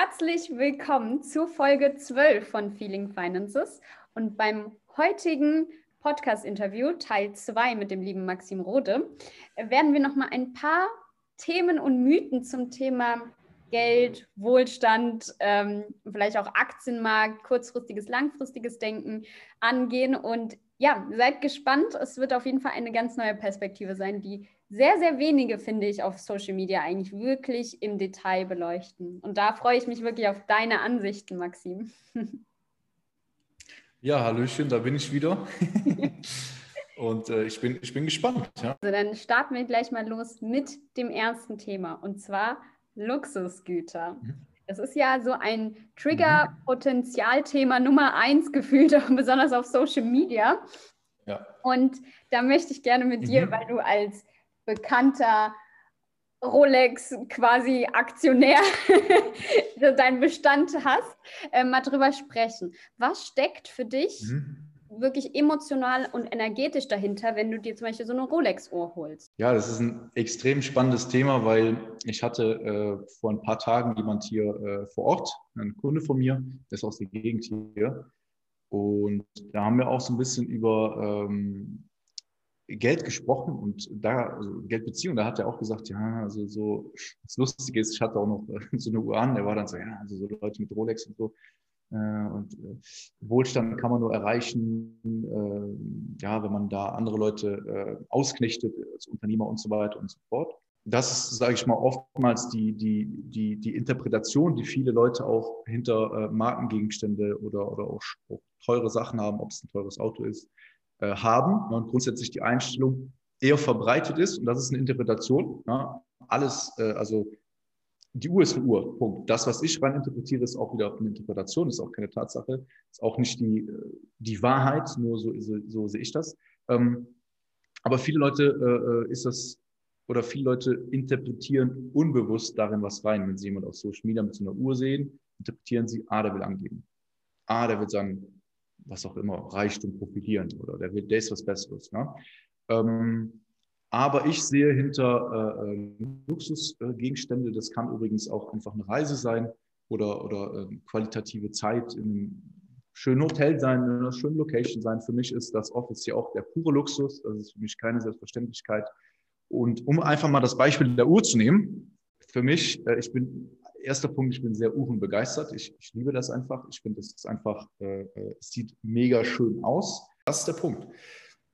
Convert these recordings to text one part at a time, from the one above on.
Herzlich willkommen zu Folge 12 von Feeling Finances und beim heutigen Podcast-Interview, Teil 2 mit dem lieben Maxim Rode, werden wir nochmal ein paar Themen und Mythen zum Thema Geld, Wohlstand, ähm, vielleicht auch Aktienmarkt, kurzfristiges, langfristiges Denken angehen. Und ja, seid gespannt. Es wird auf jeden Fall eine ganz neue Perspektive sein, die sehr, sehr wenige, finde ich, auf Social Media eigentlich wirklich im Detail beleuchten. Und da freue ich mich wirklich auf deine Ansichten, Maxim. Ja, Hallöchen, da bin ich wieder. Und äh, ich, bin, ich bin gespannt. Ja. Also dann starten wir gleich mal los mit dem ersten Thema und zwar Luxusgüter. Mhm. Das ist ja so ein Trigger-Potenzialthema Nummer eins gefühlt, besonders auf Social Media. Ja. Und da möchte ich gerne mit mhm. dir, weil du als bekannter Rolex quasi Aktionär deinen Bestand hast, äh, mal drüber sprechen. Was steckt für dich mhm. wirklich emotional und energetisch dahinter, wenn du dir zum Beispiel so eine Rolex-Uhr holst? Ja, das ist ein extrem spannendes Thema, weil ich hatte äh, vor ein paar Tagen jemand hier äh, vor Ort, ein Kunde von mir, der ist aus der Gegend hier. Und da haben wir auch so ein bisschen über ähm, Geld gesprochen und da, also Geldbeziehung, da hat er auch gesagt, ja, also so, das Lustige ist, ich hatte auch noch äh, so eine Uhr an, der war dann so, ja, also so Leute mit Rolex und so. Äh, und äh, Wohlstand kann man nur erreichen, äh, ja, wenn man da andere Leute äh, ausknechtet als Unternehmer und so weiter und so fort. Das ist, sage ich mal, oftmals die, die, die, die Interpretation, die viele Leute auch hinter Markengegenstände oder, oder auch teure Sachen haben, ob es ein teures Auto ist, äh, haben und grundsätzlich die Einstellung eher verbreitet ist. Und das ist eine Interpretation. Ja. Alles, äh, also die Uhr ist eine Uhr. Punkt. Das, was ich rein interpretiere, ist auch wieder eine Interpretation, ist auch keine Tatsache, ist auch nicht die, äh, die Wahrheit, nur so, so, so sehe ich das. Ähm, aber viele Leute äh, ist das, oder viele Leute interpretieren unbewusst darin was rein. Wenn sie jemand auf Social Media mit so einer Uhr sehen, interpretieren sie, ah, der will angeben. Ah, der will sagen, was auch immer, Reichtum profilieren oder der will das was Besseres. Ne? Ähm, aber ich sehe hinter äh, äh, Luxusgegenstände, das kann übrigens auch einfach eine Reise sein oder, oder äh, qualitative Zeit in einem schönen Hotel sein, in einer schönen Location sein. Für mich ist das Office ja auch der pure Luxus. Das ist für mich keine Selbstverständlichkeit. Und um einfach mal das Beispiel der Uhr zu nehmen, für mich, äh, ich bin erster Punkt, ich bin sehr uhrenbegeistert. Ich, ich liebe das einfach. Ich finde, es ist einfach, äh, äh, es sieht mega schön aus. Das ist der Punkt.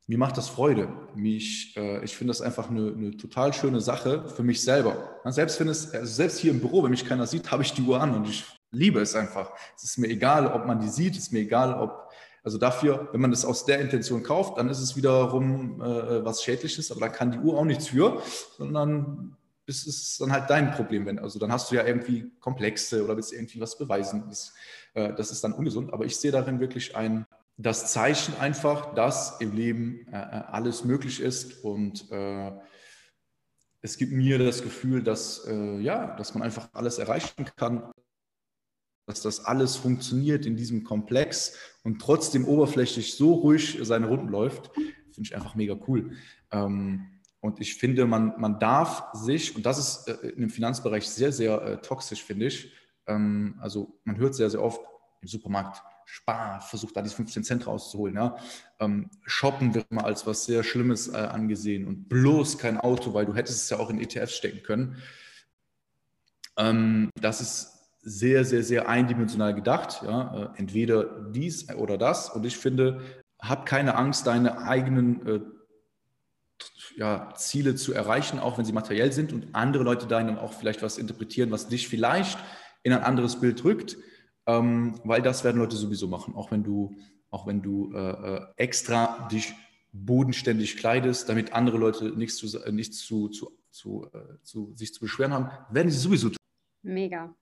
Mir macht das Freude. Mich, äh, ich finde das einfach eine, eine, total schöne Sache für mich selber. Selbst wenn es, also selbst hier im Büro, wenn mich keiner sieht, habe ich die Uhr an und ich liebe es einfach. Es ist mir egal, ob man die sieht, es ist mir egal, ob, also dafür, wenn man das aus der Intention kauft, dann ist es wiederum äh, was Schädliches, aber da kann die Uhr auch nichts für, sondern ist es dann halt dein Problem. Wenn, also dann hast du ja irgendwie Komplexe oder willst irgendwie was beweisen. Das, äh, das ist dann ungesund. Aber ich sehe darin wirklich ein, das Zeichen einfach, dass im Leben äh, äh, alles möglich ist und äh, es gibt mir das Gefühl, dass, äh, ja, dass man einfach alles erreichen kann, dass das alles funktioniert in diesem Komplex und trotzdem oberflächlich so ruhig seine Runden läuft, finde ich einfach mega cool. Ähm, und ich finde, man, man darf sich, und das ist äh, im Finanzbereich sehr, sehr äh, toxisch, finde ich. Ähm, also man hört sehr, sehr oft im Supermarkt, spar, versucht da die 15 Cent rauszuholen. Ja? Ähm, Shoppen wird mal als was sehr Schlimmes äh, angesehen und bloß kein Auto, weil du hättest es ja auch in ETFs stecken können. Ähm, das ist sehr, sehr, sehr eindimensional gedacht. Ja? Äh, entweder dies oder das. Und ich finde, hab keine Angst, deine eigenen äh, ja, Ziele zu erreichen, auch wenn sie materiell sind und andere Leute dahin dann auch vielleicht was interpretieren, was dich vielleicht in ein anderes Bild rückt, ähm, weil das werden Leute sowieso machen, auch wenn du, auch wenn du äh, äh extra dich bodenständig kleidest, damit andere Leute nichts zu, äh, nichts zu, zu, zu, äh, zu, sich zu beschweren haben, werden sie sowieso tun. Mega.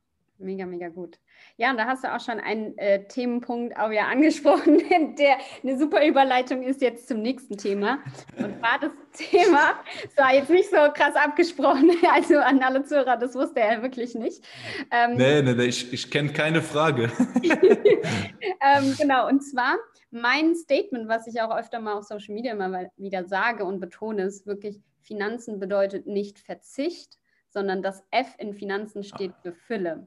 Mega, mega gut. Ja, und da hast du auch schon einen äh, Themenpunkt auch wieder angesprochen, der eine super Überleitung ist jetzt zum nächsten Thema. Und war das Thema, es war jetzt nicht so krass abgesprochen, also an alle Zuhörer, das wusste er wirklich nicht. Ähm, nee, nee, nee, ich, ich kenne keine Frage. ähm, genau, und zwar mein Statement, was ich auch öfter mal auf Social Media mal wieder sage und betone, ist wirklich, Finanzen bedeutet nicht Verzicht, sondern das F in Finanzen steht für Fülle.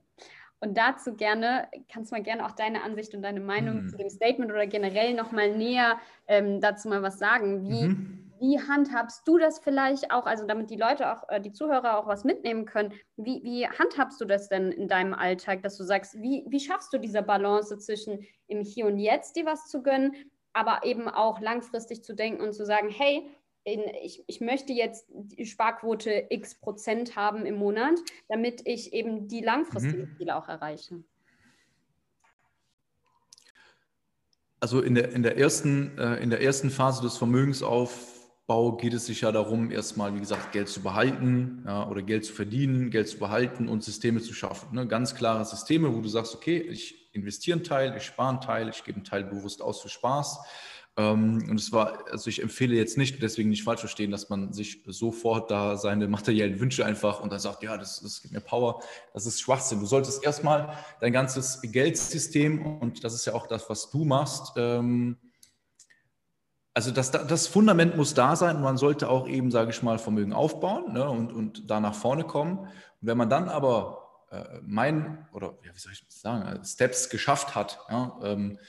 Und dazu gerne, kannst du mal gerne auch deine Ansicht und deine Meinung mhm. zu dem Statement oder generell nochmal näher ähm, dazu mal was sagen. Wie, mhm. wie handhabst du das vielleicht auch, also damit die Leute auch, äh, die Zuhörer auch was mitnehmen können, wie, wie handhabst du das denn in deinem Alltag, dass du sagst, wie, wie schaffst du diese Balance zwischen im Hier und Jetzt dir was zu gönnen, aber eben auch langfristig zu denken und zu sagen, hey, in, ich, ich möchte jetzt die Sparquote x Prozent haben im Monat, damit ich eben die langfristigen mhm. Ziele auch erreiche. Also in der, in der, ersten, äh, in der ersten Phase des Vermögensaufbaus geht es sich ja darum, erstmal, wie gesagt, Geld zu behalten ja, oder Geld zu verdienen, Geld zu behalten und Systeme zu schaffen. Ne? Ganz klare Systeme, wo du sagst, okay, ich investiere einen Teil, ich spare einen Teil, ich gebe einen Teil bewusst aus für Spaß und es war, also ich empfehle jetzt nicht, deswegen nicht falsch verstehen, dass man sich sofort da seine materiellen Wünsche einfach und dann sagt, ja, das, das gibt mir Power. Das ist Schwachsinn. Du solltest erstmal dein ganzes Geldsystem und das ist ja auch das, was du machst. Ähm, also das, das Fundament muss da sein und man sollte auch eben, sage ich mal, Vermögen aufbauen ne, und, und da nach vorne kommen. Und wenn man dann aber äh, mein, oder ja, wie soll ich das sagen, Steps geschafft hat, ja, ähm,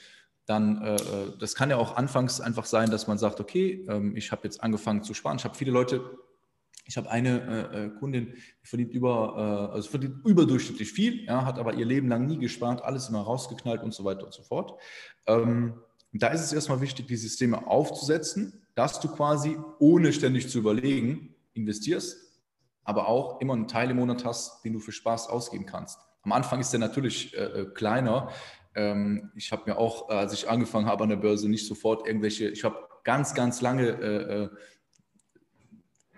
dann, äh, äh, das kann ja auch anfangs einfach sein, dass man sagt, okay, ähm, ich habe jetzt angefangen zu sparen. Ich habe viele Leute, ich habe eine äh, äh Kundin, die verdient über, äh, also verdient überdurchschnittlich viel, ja, hat aber ihr Leben lang nie gespart, alles immer rausgeknallt und so weiter und so fort. Ähm, da ist es erstmal wichtig, die Systeme aufzusetzen, dass du quasi, ohne ständig zu überlegen, investierst, aber auch immer einen Teil im Monat hast, den du für Spaß ausgeben kannst. Am Anfang ist der natürlich äh, kleiner, ähm, ich habe mir auch, äh, als ich angefangen habe an der Börse, nicht sofort irgendwelche, ich habe ganz, ganz lange äh, äh,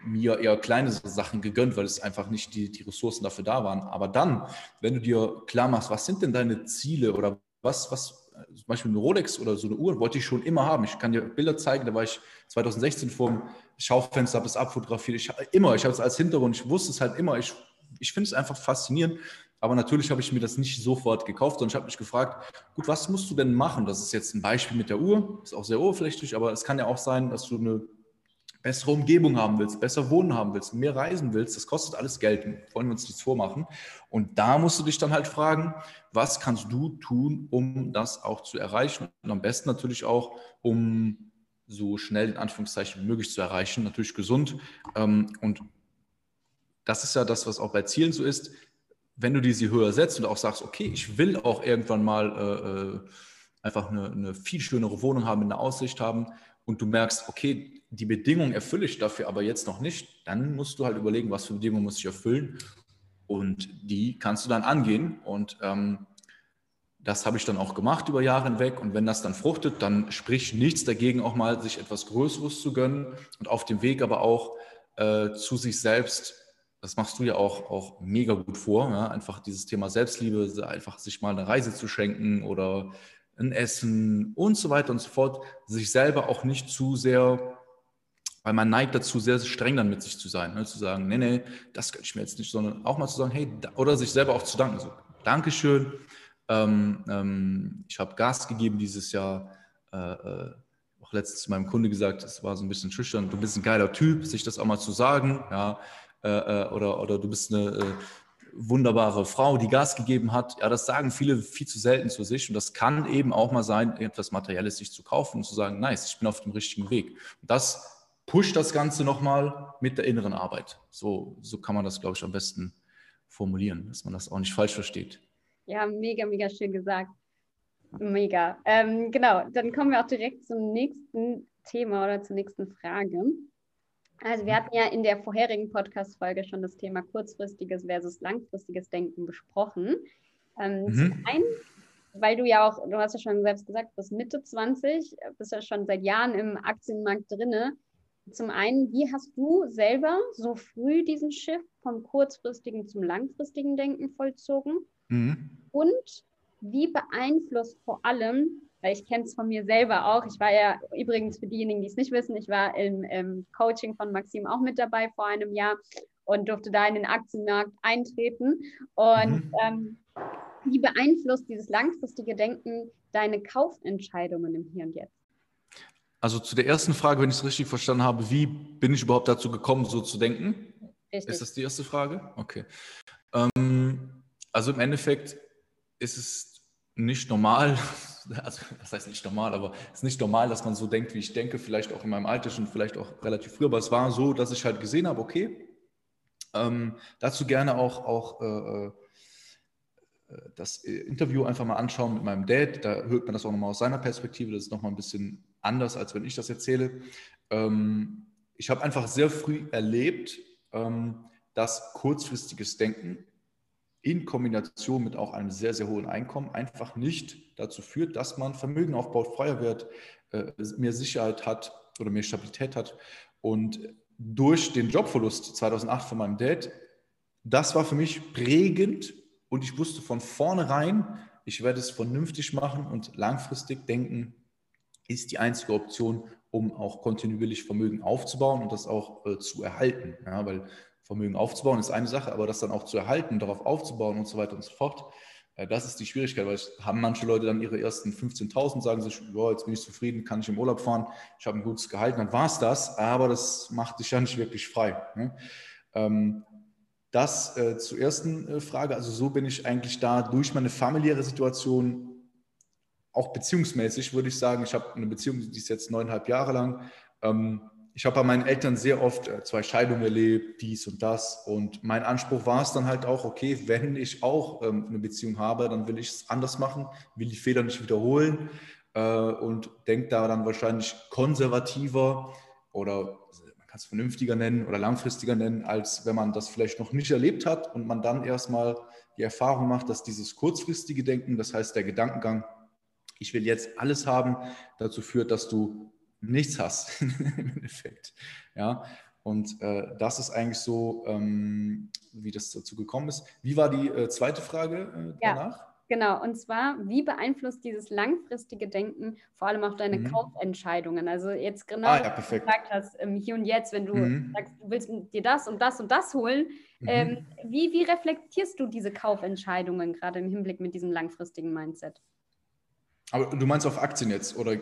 mir eher kleine Sachen gegönnt, weil es einfach nicht die, die Ressourcen dafür da waren. Aber dann, wenn du dir klar machst, was sind denn deine Ziele oder was, was, zum Beispiel eine Rolex oder so eine Uhr, wollte ich schon immer haben. Ich kann dir Bilder zeigen, da war ich 2016 vor dem Schaufenster, habe es abfotografiert. Ich immer, ich habe es als Hintergrund, ich wusste es halt immer. Ich, ich finde es einfach faszinierend, aber natürlich habe ich mir das nicht sofort gekauft, sondern ich habe mich gefragt, gut, was musst du denn machen? Das ist jetzt ein Beispiel mit der Uhr, ist auch sehr oberflächlich, aber es kann ja auch sein, dass du eine bessere Umgebung haben willst, besser wohnen haben willst, mehr reisen willst. Das kostet alles Geld, wollen wir uns nichts vormachen. Und da musst du dich dann halt fragen, was kannst du tun, um das auch zu erreichen? Und am besten natürlich auch, um so schnell in Anführungszeichen wie möglich zu erreichen, natürlich gesund. Ähm, und das ist ja das, was auch bei Zielen so ist wenn du die sie höher setzt und auch sagst, okay, ich will auch irgendwann mal äh, äh, einfach eine, eine, viel schönere Wohnung haben, eine Aussicht haben und du merkst, okay, die Bedingungen erfülle ich dafür aber jetzt noch nicht, dann musst du halt überlegen, was für Bedingungen muss ich erfüllen und die kannst du dann angehen und ähm, das habe ich dann auch gemacht über Jahre hinweg und wenn das dann fruchtet, dann spricht nichts dagegen, auch mal sich etwas Größeres zu gönnen und auf dem Weg aber auch äh, zu sich selbst das machst du ja auch, auch mega gut vor, ja? einfach dieses Thema Selbstliebe, einfach sich mal eine Reise zu schenken oder ein Essen und so weiter und so fort, sich selber auch nicht zu sehr, weil man neigt dazu, sehr streng dann mit sich zu sein, ne? zu sagen, nee, nee, das könnte ich mir jetzt nicht, sondern auch mal zu sagen, hey, oder sich selber auch zu danken, so, Dankeschön, ähm, ähm, ich habe Gas gegeben dieses Jahr, äh, äh, auch letztens zu meinem Kunde gesagt, es war so ein bisschen schüchtern, du bist ein geiler Typ, sich das auch mal zu sagen, ja, äh, äh, oder, oder du bist eine äh, wunderbare Frau, die Gas gegeben hat. Ja, das sagen viele viel zu selten zu sich. Und das kann eben auch mal sein, etwas Materielles sich zu kaufen und zu sagen, nice, ich bin auf dem richtigen Weg. Und das pusht das Ganze nochmal mit der inneren Arbeit. So, so kann man das, glaube ich, am besten formulieren, dass man das auch nicht falsch versteht. Ja, mega, mega schön gesagt. Mega. Ähm, genau, dann kommen wir auch direkt zum nächsten Thema oder zur nächsten Frage. Also wir hatten ja in der vorherigen Podcast-Folge schon das Thema kurzfristiges versus langfristiges Denken besprochen. Ähm, mhm. Zum einen, weil du ja auch, du hast ja schon selbst gesagt, bis Mitte 20, bist ja schon seit Jahren im Aktienmarkt drinne. Zum einen, wie hast du selber so früh diesen Shift vom kurzfristigen zum langfristigen Denken vollzogen? Mhm. Und wie beeinflusst vor allem weil ich kenne es von mir selber auch. Ich war ja übrigens für diejenigen, die es nicht wissen, ich war im, im, Coaching von Maxim auch mit dabei vor einem Jahr und durfte da in den Aktienmarkt eintreten. Und mhm. ähm, wie beeinflusst dieses langfristige Denken deine Kaufentscheidungen im Hier und Jetzt? Also zu der ersten Frage, wenn ich es richtig verstanden habe, wie bin ich überhaupt dazu gekommen, so zu denken? Richtig. Ist das die erste Frage? Okay. Ähm, also im Endeffekt ist es nicht normal, also das heißt nicht normal, aber es ist nicht normal, dass man so denkt, wie ich denke, vielleicht auch in meinem Alter schon, vielleicht auch relativ früh, aber es war so, dass ich halt gesehen habe, okay, ähm, dazu gerne auch, auch äh, äh das Interview einfach mal anschauen mit meinem Dad, da hört man das auch nochmal aus seiner Perspektive, das ist nochmal ein bisschen anders, als wenn ich das erzähle. Ähm, ich habe einfach sehr früh erlebt, ähm, dass kurzfristiges Denken in Kombination mit auch einem sehr, sehr hohen Einkommen einfach nicht dazu führt, dass man Vermögen aufbaut, Feuerwert, äh, mehr Sicherheit hat oder mehr Stabilität hat. Und durch den Jobverlust 2008 von meinem Dad, das war für mich prägend und ich wusste von vornherein, ich werde es vernünftig machen und langfristig denken, ist die einzige Option, um auch kontinuierlich Vermögen aufzubauen und das auch äh, zu erhalten. Ja, weil Vermögen aufzubauen ist eine Sache, aber das dann auch zu erhalten, darauf aufzubauen und so weiter und so fort, äh, das ist die Schwierigkeit, weil haben manche Leute dann ihre ersten 15.000, sagen sich, oh, jetzt bin ich zufrieden, kann ich im Urlaub fahren, ich habe ein gutes Gehalt, dann war es das, aber das macht dich ja nicht wirklich frei. Ne? Ähm, das äh, zur ersten äh, Frage, also so bin ich eigentlich da durch meine familiäre Situation auch beziehungsmäßig würde ich sagen, ich habe eine Beziehung, die ist jetzt neuneinhalb Jahre lang. Ähm, ich habe bei meinen Eltern sehr oft äh, zwei Scheidungen erlebt, dies und das. Und mein Anspruch war es dann halt auch, okay, wenn ich auch ähm, eine Beziehung habe, dann will ich es anders machen, will die Fehler nicht wiederholen äh, und denke da dann wahrscheinlich konservativer oder man kann es vernünftiger nennen oder langfristiger nennen, als wenn man das vielleicht noch nicht erlebt hat und man dann erstmal die Erfahrung macht, dass dieses kurzfristige Denken, das heißt der Gedankengang, ich will jetzt alles haben, dazu führt, dass du nichts hast im Endeffekt. Ja, und äh, das ist eigentlich so, ähm, wie das dazu gekommen ist. Wie war die äh, zweite Frage äh, danach? Ja. Genau, und zwar, wie beeinflusst dieses langfristige Denken vor allem auch deine mhm. Kaufentscheidungen? Also jetzt genau, ah, ja, was du gesagt hast, ähm, hier und jetzt, wenn du mhm. sagst, du willst dir das und das und das holen, mhm. ähm, wie, wie reflektierst du diese Kaufentscheidungen gerade im Hinblick mit diesem langfristigen Mindset? Aber du meinst auf Aktien jetzt oder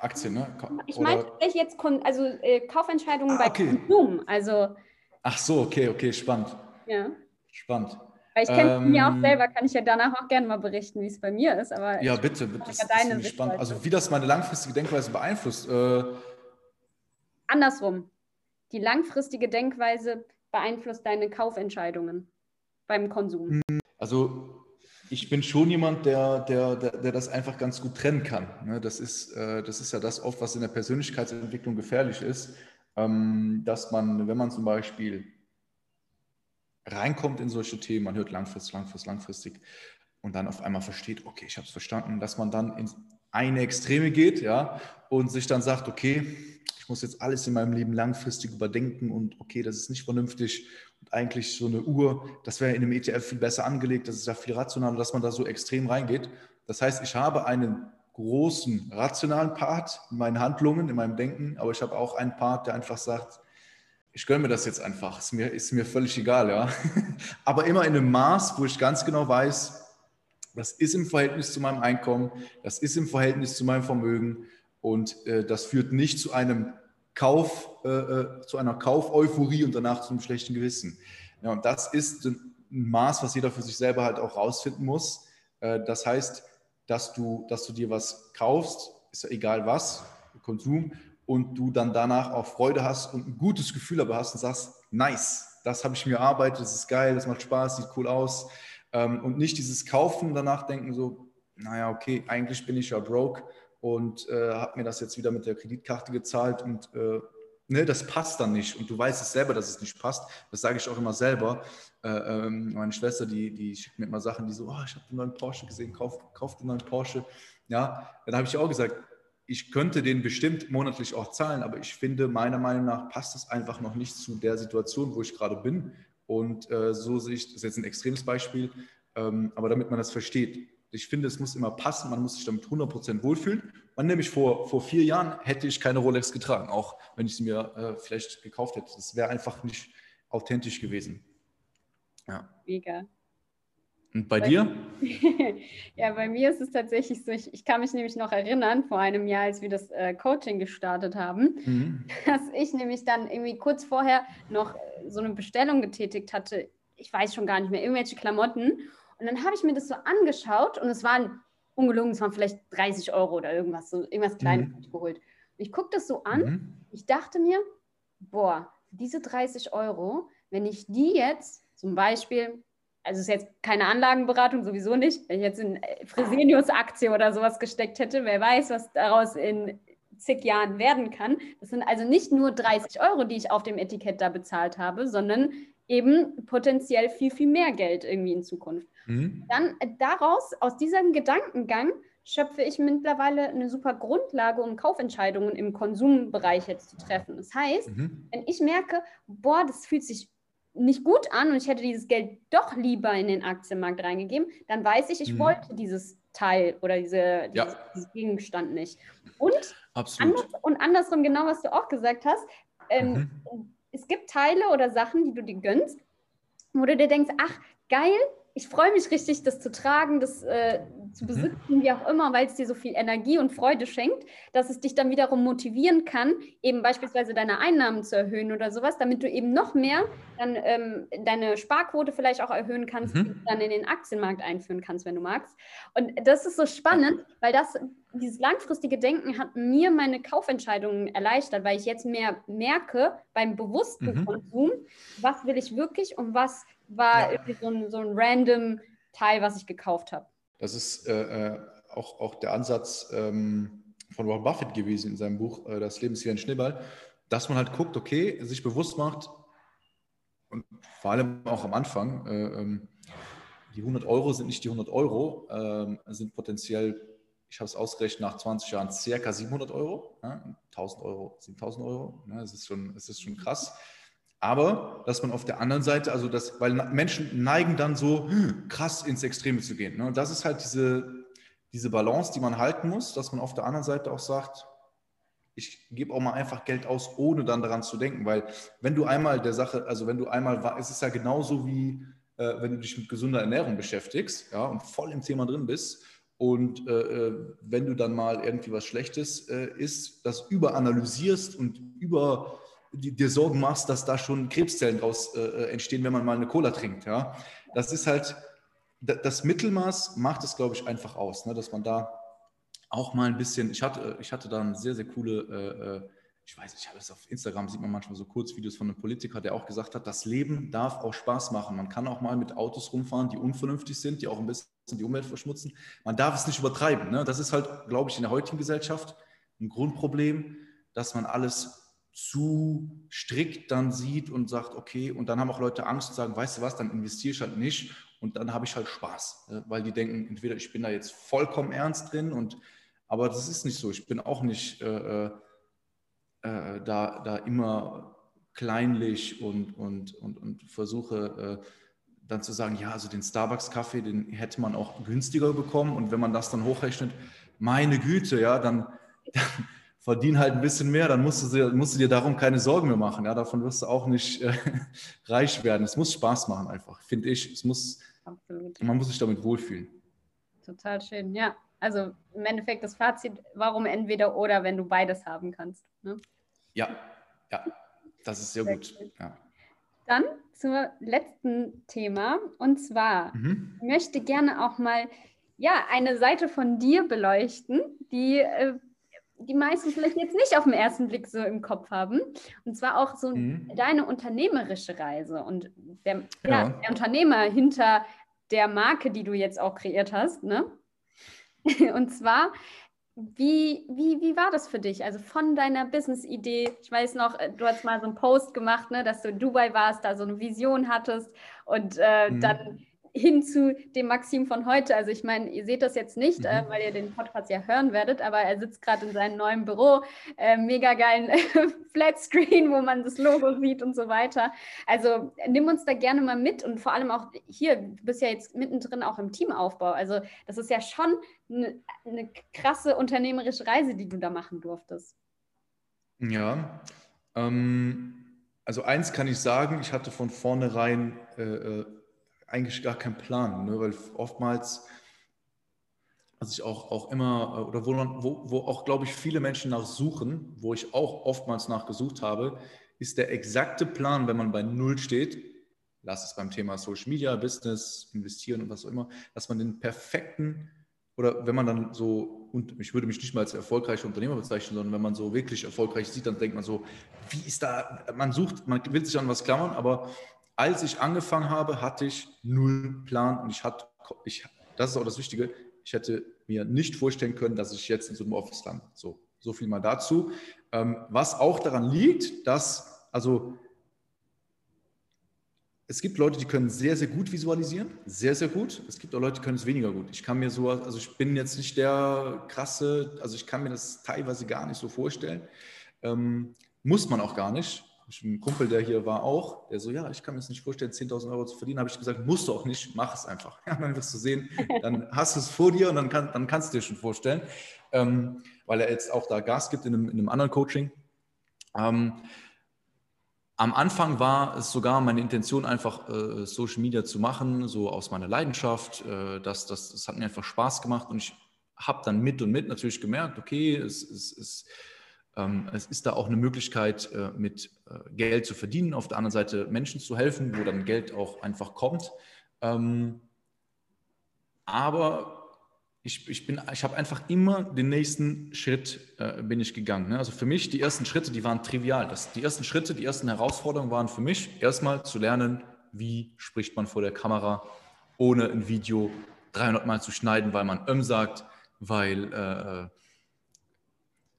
Aktien, ne? Ich meine tatsächlich jetzt also äh, Kaufentscheidungen ah, bei okay. Konsum. Also, Ach so, okay, okay, spannend. Ja. Spannend. Weil ich kenne ähm, mir auch selber, kann ich ja danach auch gerne mal berichten, wie es bei mir ist. Aber ja, bitte, bitte. Das, das ist spannend. Also wie das meine langfristige Denkweise beeinflusst. Äh, Andersrum. Die langfristige Denkweise beeinflusst deine Kaufentscheidungen beim Konsum. Also ich bin schon jemand, der, der, der, der, das einfach ganz gut trennen kann. Ne? Das, ist, äh, das ist ja das oft, was in der Persönlichkeitsentwicklung gefährlich ist, ähm, dass man, wenn man zum Beispiel reinkommt in solche Themen, man hört langfristig, langfristig, langfristig und dann auf einmal versteht, okay, ich habe es verstanden, dass man dann in eine Extreme geht ja, und sich dann sagt, okay, ich muss jetzt alles in meinem Leben langfristig überdenken und okay, das ist nicht vernünftig eigentlich so eine Uhr, das wäre in einem ETF viel besser angelegt, das ist ja viel rationaler, dass man da so extrem reingeht. Das heißt, ich habe einen großen rationalen Part in meinen Handlungen, in meinem Denken, aber ich habe auch einen Part, der einfach sagt, ich gönne mir das jetzt einfach, ist mir, ist mir völlig egal, ja. aber immer in einem Maß, wo ich ganz genau weiß, das ist im Verhältnis zu meinem Einkommen, das ist im Verhältnis zu meinem Vermögen und äh, das führt nicht zu einem Kauf, äh, äh, zu einer Kaufeluphorie und danach zu einem schlechten Gewissen. Ja, und das ist ein Maß, was jeder für sich selber halt auch rausfinden muss. Äh, das heißt, dass du, dass du dir was kaufst, ist ja egal was, Konsum, und du dann danach auch Freude hast und ein gutes Gefühl aber hast und sagst, nice, das habe ich mir erarbeitet, das ist geil, das macht Spaß, sieht cool aus. Ähm, und nicht dieses Kaufen, danach denken so, naja, okay, eigentlich bin ich ja broke und äh, habe mir das jetzt wieder mit der Kreditkarte gezahlt und äh, ne, das passt dann nicht. Und du weißt es selber, dass es nicht passt. Das sage ich auch immer selber. Äh, ähm, meine Schwester, die, die schickt mir immer Sachen, die so, oh, ich habe den neuen Porsche gesehen, kauf, kauf den neuen Porsche. Ja, dann habe ich auch gesagt, ich könnte den bestimmt monatlich auch zahlen, aber ich finde, meiner Meinung nach passt es einfach noch nicht zu der Situation, wo ich gerade bin. Und äh, so sehe ich, das ist jetzt ein extremes Beispiel, ähm, aber damit man das versteht, ich finde, es muss immer passen, man muss sich damit 100% wohlfühlen. Man nämlich vor, vor vier Jahren hätte ich keine Rolex getragen, auch wenn ich sie mir äh, vielleicht gekauft hätte. Das wäre einfach nicht authentisch gewesen. Ja. Mega. Und bei, bei dir? ja, bei mir ist es tatsächlich so, ich, ich, kann mich nämlich noch erinnern, vor einem Jahr, als wir das äh, Coaching gestartet haben, mhm. dass ich nämlich dann irgendwie kurz vorher noch so eine Bestellung getätigt hatte. Ich weiß schon gar nicht mehr, irgendwelche Klamotten. Und dann habe ich mir das so angeschaut und es waren ungelungen, es waren vielleicht 30 Euro oder irgendwas, so irgendwas Kleines mhm. geholt. Und ich gucke das so an, mhm. ich dachte mir, boah, diese 30 Euro, wenn ich die jetzt zum Beispiel, also es ist jetzt keine Anlagenberatung, sowieso nicht, wenn ich jetzt in Fresenius-Aktie oder sowas gesteckt hätte, wer weiß, was daraus in zig Jahren werden kann. Das sind also nicht nur 30 Euro, die ich auf dem Etikett da bezahlt habe, sondern eben potenziell viel, viel mehr Geld irgendwie in Zukunft. Mhm. Dann äh, daraus, aus diesem Gedankengang, schöpfe ich mittlerweile eine super Grundlage, um Kaufentscheidungen im Konsumbereich jetzt zu treffen. Das heißt, mhm. wenn ich merke, boah, das fühlt sich nicht gut an und ich hätte dieses Geld doch lieber in den Aktienmarkt reingegeben, dann weiß ich, ich mhm. wollte dieses Teil oder diese, ja. dieses, dieses, Gegenstand nicht. Und, anders, und andersrum, genau was du auch gesagt hast, ähm, mhm. es gibt Teile oder Sachen, die du dir gönnst, wo du dir denkst, ach, geil, ich freue mich richtig, das zu tragen, das äh, zu mhm. besitzen, mhm. wie auch immer, weil es dir so viel Energie und Freude schenkt, dass es dich dann wiederum motivieren kann, eben beispielsweise deine Einnahmen zu erhöhen oder sowas, damit du eben noch mehr dann ähm, deine Sparquote vielleicht auch erhöhen kannst, mhm. die du dann in den Aktienmarkt einführen kannst, wenn du magst. Und das ist so spannend, weil das, dieses langfristige Denken hat mir meine Kaufentscheidungen erleichtert, weil ich jetzt mehr merke beim bewussten mhm. Konsum, was will ich wirklich und was war ja. irgendwie so ein, so ein random Teil, was ich gekauft habe. Das ist äh, äh, auch, auch der Ansatz ähm, von Warren Buffett gewesen in seinem Buch äh, Das Leben ist wie ein Schneeball, dass man halt guckt, okay, sich bewusst macht und vor allem auch am Anfang, äh, ähm, die 100 Euro sind nicht die 100 Euro, ähm, sind potenziell, ich habe es ausgerechnet, nach 20 Jahren circa 700 Euro. Ja? 1000 Euro, 7000 Euro, das, ist schon, das ist schon krass. Aber dass man auf der anderen Seite, also das, weil Menschen neigen dann so hm, krass ins Extreme zu gehen. Ne? Und das ist halt diese, diese Balance, die man halten muss, dass man auf der anderen Seite auch sagt, ich gebe auch mal einfach Geld aus, ohne dann daran zu denken. Weil wenn du einmal der Sache, also wenn du einmal, es ist ja genauso wie, äh, wenn du dich mit gesunder Ernährung beschäftigst ja, und voll im Thema drin bist. Und äh, äh wenn du dann mal irgendwie was Schlechtes äh, isst, das überanalysierst und über dir Sorgen machst, dass da schon Krebszellen draus äh, äh, entstehen, wenn man mal eine Cola trinkt. Ja? Das ist halt, das Mittelmaß macht es, glaube ich, einfach aus, ne? dass man da auch mal ein bisschen, ich hatte, ich hatte da eine sehr, sehr coole, äh, äh ich weiß nicht, ich habe es auf Instagram, sieht man manchmal so Kurzvideos von einem Politiker, der auch gesagt hat, das Leben darf auch Spaß machen. Man kann auch mal mit Autos rumfahren, die unvernünftig sind, die auch ein bisschen die Umwelt verschmutzen. Man darf es nicht übertreiben. Ne? Das ist halt, glaube ich, in der heutigen Gesellschaft ein Grundproblem, dass man alles zu strikt dann sieht und sagt, okay, und dann haben auch Leute Angst und sagen, weißt du was, dann investiere ich halt nicht und dann habe ich halt Spaß, ne? weil die denken, entweder ich bin da jetzt vollkommen ernst drin und aber das ist nicht so. Ich bin auch nicht äh, äh, äh da, da immer kleinlich und, und, und, und versuche äh, dann zu sagen, ja, also den Starbucks-Kaffee, den hätte man auch günstiger bekommen und wenn man das dann hochrechnet, meine Güte, ja, dann, dann verdien halt ein bisschen mehr, dann musst du, musst du dir darum keine Sorgen mehr machen. Ja, davon wirst du auch nicht äh, reich werden. Es muss Spaß machen einfach, finde ich. Es muss, Absolut. man muss sich damit wohlfühlen. Total schön, ja. Also im Endeffekt das Fazit, warum entweder oder, wenn du beides haben kannst. Ne? Ja, ja, das ist sehr, sehr gut. gut. Ja. Dann zum letzten Thema und zwar mhm. ich möchte gerne auch mal ja eine Seite von dir beleuchten, die äh, die meisten vielleicht jetzt nicht auf den ersten Blick so im Kopf haben. Und zwar auch so mhm. deine unternehmerische Reise und der, ja. Der, Unternehmer hinter der Marke, die du jetzt auch kreiert hast. Ne? Und zwar, wie, wie, wie war das für dich? Also von deiner Business-Idee, ich weiß noch, äh, du hast mal so einen Post gemacht, ne, dass du in Dubai warst, da so eine Vision hattest und äh, mhm. dann hin zu dem Maxim von heute. Also ich meine, ihr seht das jetzt nicht, äh, mhm. äh, weil ihr den Podcast ja hören werdet, aber er sitzt gerade in seinem neuen Büro, äh, mega geilen Flatscreen, wo man das Logo sieht und so weiter. Also nimm uns da gerne mal mit und vor allem auch hier, du bist ja jetzt mittendrin auch im Teamaufbau. Also das ist ja schon eine, eine krasse unternehmerische Reise, die du da machen durftest. Ja, ähm, also eins kann ich sagen, ich hatte von vornherein äh, äh eigentlich gar keinen Plan, ne? weil oftmals, was ich auch, auch immer, äh, oder wo, wo, auch, glaube ich, viele Menschen nach suchen, wo ich auch oftmals nachgesucht habe, ist der exakte Plan, wenn man bei Null steht, lass es beim Thema Social Media, Business, Investieren und was auch immer, dass man den perfekten oder wenn man dann so, und ich würde mich nicht mal als erfolgreicher Unternehmer bezeichnen, sondern wenn man so wirklich erfolgreich sieht, dann denkt man so, wie ist da, man sucht, man will sich an was klammern, aber als ich angefangen habe, hatte ich null Plan und ich hatte, ich, das ist auch das Wichtige, ich hätte mir nicht vorstellen können, dass ich jetzt in so einem Office lande. So, so viel mal dazu. Ähm, was auch daran liegt, dass, also es gibt Leute, die können sehr, sehr gut visualisieren, sehr, sehr gut. Es gibt auch Leute, die können es weniger gut. Ich kann mir so, also ich bin jetzt nicht der krasse, also ich kann mir das teilweise gar nicht so vorstellen. Ähm, muss man auch gar nicht. Ein Kumpel, der hier war, auch, der so, ja, ich kann mir das nicht vorstellen, 10.000 Euro zu verdienen. habe ich gesagt, musst du auch nicht, mach es einfach. Ja, dann wirst du sehen, dann hast du es vor dir und dann, kann, dann kannst du dir schon vorstellen, ähm, weil er jetzt auch da Gas gibt in einem, in einem anderen Coaching. Ähm, am Anfang war es sogar meine Intention, einfach äh, Social Media zu machen, so aus meiner Leidenschaft. Äh, das, das, das hat mir einfach Spaß gemacht und ich habe dann mit und mit natürlich gemerkt, okay, es, es, es, ähm, es ist da auch eine Möglichkeit, äh, mit äh, Geld zu verdienen, auf der anderen Seite Menschen zu helfen, wo dann Geld auch einfach kommt. Ähm, aber ich, ich, ich habe einfach immer den nächsten Schritt äh, bin ich gegangen. Ne? Also für mich, die ersten Schritte, die waren trivial. Das, die ersten Schritte, die ersten Herausforderungen waren für mich erstmal zu lernen, wie spricht man vor der Kamera, ohne ein Video 300 Mal zu schneiden, weil man ähm sagt, weil, äh, äh,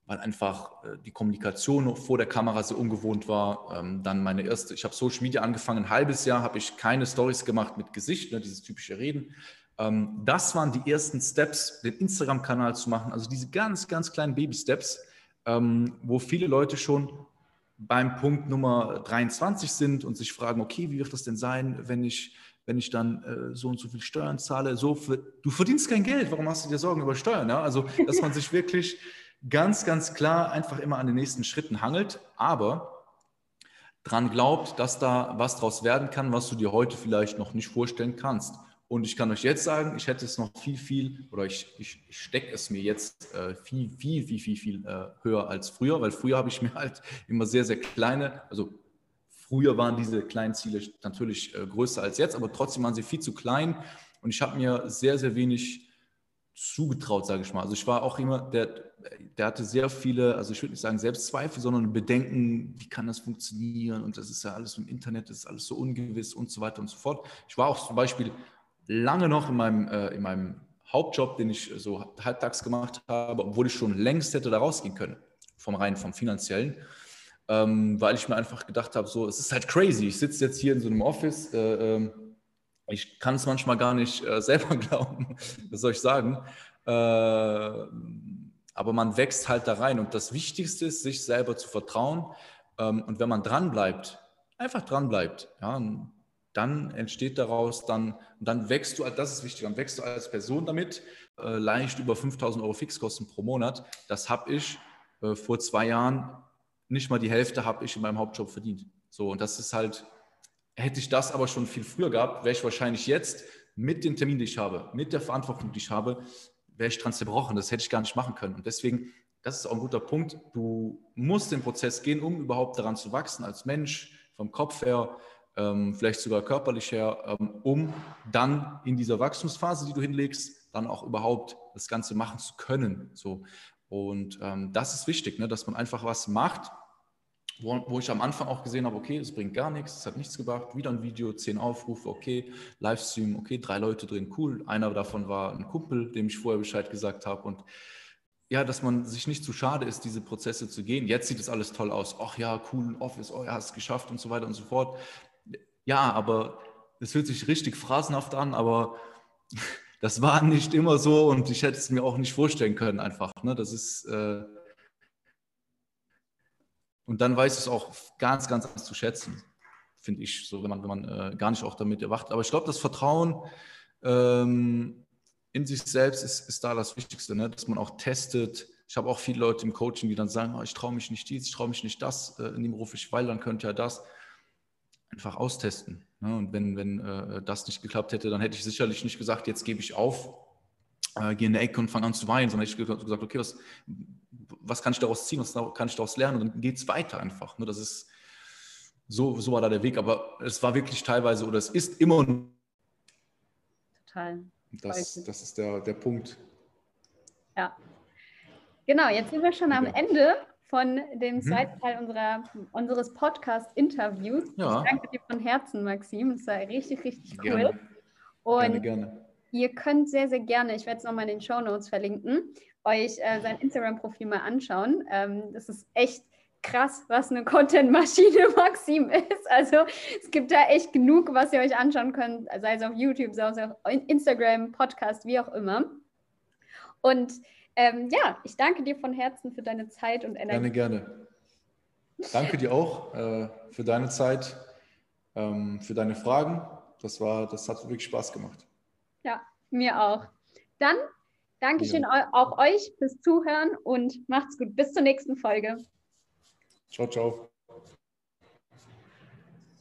weil einfach äh, die Kommunikation vor der Kamera so ungewohnt war. Ähm, dann meine erste, ich habe Social Media angefangen, ein halbes Jahr habe ich keine Stories gemacht mit Gesicht, ne, dieses typische Reden. Ähm, das waren die ersten Steps, den Instagram-Kanal zu machen. Also diese ganz, ganz kleinen Baby-Steps, ähm, wo viele Leute schon beim Punkt Nummer 23 sind und sich fragen, okay, wie wird das denn sein, wenn ich, wenn ich dann äh, so und so viel Steuern zahle? So für, du verdienst kein Geld, warum hast du dir Sorgen über Steuern? Ja? Also, dass man sich wirklich ganz, ganz klar einfach immer an den nächsten Schritten hangelt, aber dran glaubt, dass da was draus werden kann, was du dir heute vielleicht noch nicht vorstellen kannst. Und ich kann euch jetzt sagen, ich hätte es noch viel, viel, oder ich, ich, ich stecke es mir jetzt äh, viel, viel, viel, viel, viel äh, höher als früher, weil früher habe ich mir halt immer sehr, sehr kleine, also früher waren diese kleinen Ziele natürlich äh, größer als jetzt, aber trotzdem waren sie viel zu klein und ich habe mir sehr, sehr wenig zugetraut, sage ich mal. Also ich war auch immer, der, der hatte sehr viele, also ich würde nicht sagen Selbstzweifel, sondern Bedenken, wie kann das funktionieren und das ist ja alles im Internet, das ist alles so ungewiss und so weiter und so fort. Ich war auch zum Beispiel lange noch in meinem, äh, in meinem Hauptjob, den ich so halbtags gemacht habe, obwohl ich schon längst hätte da rausgehen können, vom rein vom finanziellen, ähm, weil ich mir einfach gedacht habe, so, es ist halt crazy. Ich sitze jetzt hier in so einem Office, äh, äh, ich kann es manchmal gar nicht äh, selber glauben, was soll ich sagen. Äh, aber man wächst halt da rein und das Wichtigste ist, sich selber zu vertrauen. Ähm, und wenn man dran bleibt, einfach dran bleibt, ja, dann entsteht daraus dann, dann wächst du, das ist wichtig, dann wächst du als Person damit, äh, leicht über 5000 Euro Fixkosten pro Monat. Das habe ich äh, vor zwei Jahren, nicht mal die Hälfte habe ich in meinem Hauptjob verdient. So, und das ist halt, hätte ich das aber schon viel früher gehabt, wäre ich wahrscheinlich jetzt mit den Terminen, die ich habe, mit der Verantwortung, die ich habe, wäre ich dran zerbrochen. Das hätte ich gar nicht machen können. Und deswegen, das ist auch ein guter Punkt. Du musst den Prozess gehen, um überhaupt daran zu wachsen als Mensch, vom Kopf her, vielleicht sogar körperlich her, ähm, um dann in dieser Wachstumsphase, die du hinlegst, dann auch überhaupt das Ganze machen zu können. So. Und ähm, das ist wichtig, ne, dass man einfach was macht, wo, wo, ich am Anfang auch gesehen habe, okay, es bringt gar nichts, es hat nichts gebracht, wieder ein Video, zehn Aufrufe, okay, Livestream, okay, drei Leute drin, cool. Einer davon war ein Kumpel, dem ich vorher Bescheid gesagt habe und ja, dass man sich nicht zu schade ist, diese Prozesse zu gehen. Jetzt sieht es alles toll aus. Ach ja, cool, Office, oh ja, hast es geschafft und so weiter und so fort. Ja, aber es fühlt sich richtig phrasenhaft an, aber das war nicht immer so und ich hätte es mir auch nicht vorstellen können einfach. Ne? Das ist äh und dann weiß es auch ganz, ganz anders zu schätzen, finde ich, so wenn man, wenn man äh, gar nicht auch damit erwacht. Aber ich glaube, das Vertrauen ähm, in sich selbst ist, ist da das Wichtigste, ne? dass man auch testet. Ich habe auch viele Leute im Coaching, die dann sagen, oh, ich traue mich nicht dies, ich traue mich nicht das, äh, in dem Beruf ich, weil dann könnte ja das einfach austesten. Ne? Und wenn, wenn äh, das nicht geklappt hätte, dann hätte ich sicherlich nicht gesagt, jetzt gebe ich auf, äh, gehe in der Ecke und fange an zu weinen, sondern hätte ich gesagt, okay, was, was kann ich daraus ziehen, was kann ich daraus lernen und dann geht es weiter einfach. Ne? Das ist, so, so war da der Weg, aber es war wirklich teilweise oder es ist immer. Total. Das, das ist der, der Punkt. Ja. Genau, jetzt sind wir schon am Ende von dem mhm. zweiten Teil unserer, unseres Podcast-Interviews. Ja. Ich danke dir von Herzen, Maxim. Es war richtig, richtig cool. Gerne. Und gerne, gerne. ihr könnt sehr, sehr gerne, ich werde es nochmal in den Show Notes verlinken, euch äh, sein Instagram-Profil mal anschauen. Ähm, das ist echt krass, was eine Content-Maschine Maxim ist. Also es gibt da echt genug, was ihr euch anschauen könnt, sei es auf YouTube, sei es auf Instagram, Podcast, wie auch immer. Und ähm, ja, ich danke dir von Herzen für deine Zeit und Energie. Gerne, gerne. Danke dir auch äh, für deine Zeit, ähm, für deine Fragen. Das, war, das hat wirklich Spaß gemacht. Ja, mir auch. Dann Dankeschön ja. auch euch fürs Zuhören und macht's gut. Bis zur nächsten Folge. Ciao, ciao.